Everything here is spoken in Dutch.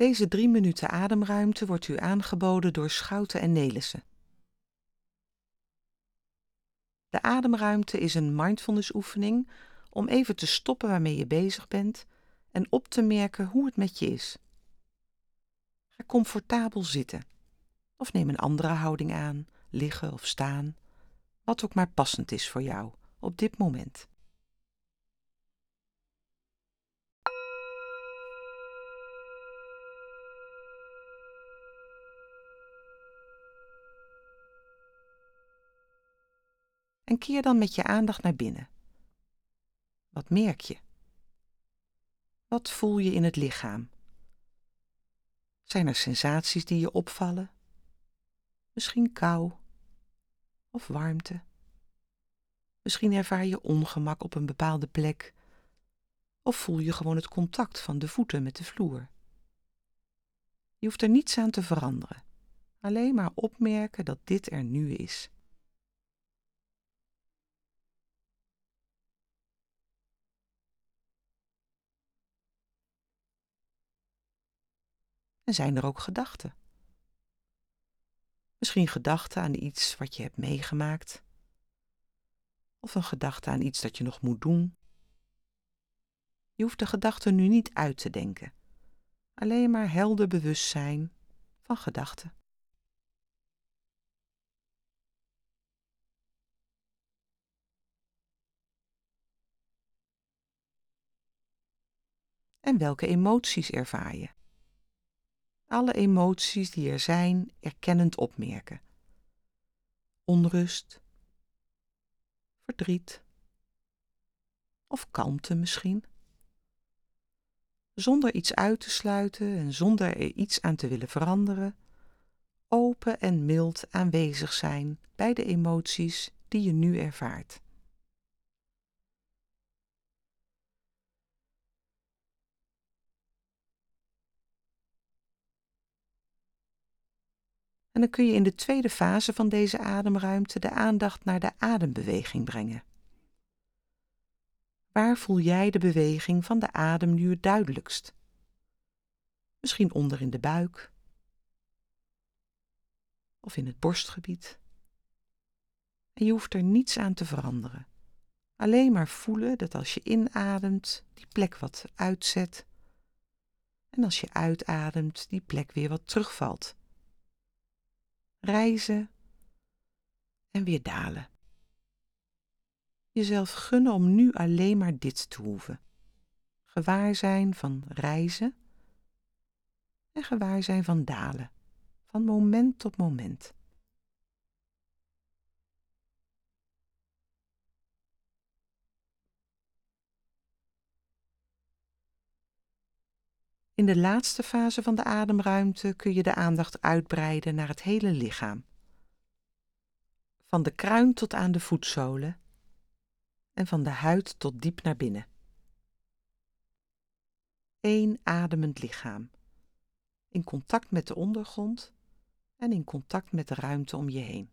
Deze drie minuten ademruimte wordt u aangeboden door Schouten en Nelissen. De ademruimte is een mindfulness oefening om even te stoppen waarmee je bezig bent en op te merken hoe het met je is. Ga comfortabel zitten of neem een andere houding aan, liggen of staan, wat ook maar passend is voor jou op dit moment. En keer dan met je aandacht naar binnen. Wat merk je? Wat voel je in het lichaam? Zijn er sensaties die je opvallen? Misschien kou of warmte. Misschien ervaar je ongemak op een bepaalde plek of voel je gewoon het contact van de voeten met de vloer. Je hoeft er niets aan te veranderen, alleen maar opmerken dat dit er nu is. En zijn er ook gedachten? Misschien gedachten aan iets wat je hebt meegemaakt. Of een gedachte aan iets dat je nog moet doen. Je hoeft de gedachten nu niet uit te denken. Alleen maar helder bewustzijn van gedachten. En welke emoties ervaar je? Alle emoties die er zijn erkennend opmerken. Onrust, verdriet of kalmte misschien. Zonder iets uit te sluiten en zonder er iets aan te willen veranderen, open en mild aanwezig zijn bij de emoties die je nu ervaart. En dan kun je in de tweede fase van deze ademruimte de aandacht naar de adembeweging brengen. Waar voel jij de beweging van de adem nu het duidelijkst? Misschien onder in de buik of in het borstgebied. En je hoeft er niets aan te veranderen. Alleen maar voelen dat als je inademt, die plek wat uitzet. En als je uitademt, die plek weer wat terugvalt reizen en weer dalen. Jezelf gunnen om nu alleen maar dit te hoeven. Gewaarzijn van reizen en gewaarzijn van dalen, van moment tot moment. In de laatste fase van de ademruimte kun je de aandacht uitbreiden naar het hele lichaam. Van de kruin tot aan de voetzolen en van de huid tot diep naar binnen. Eén ademend lichaam, in contact met de ondergrond en in contact met de ruimte om je heen.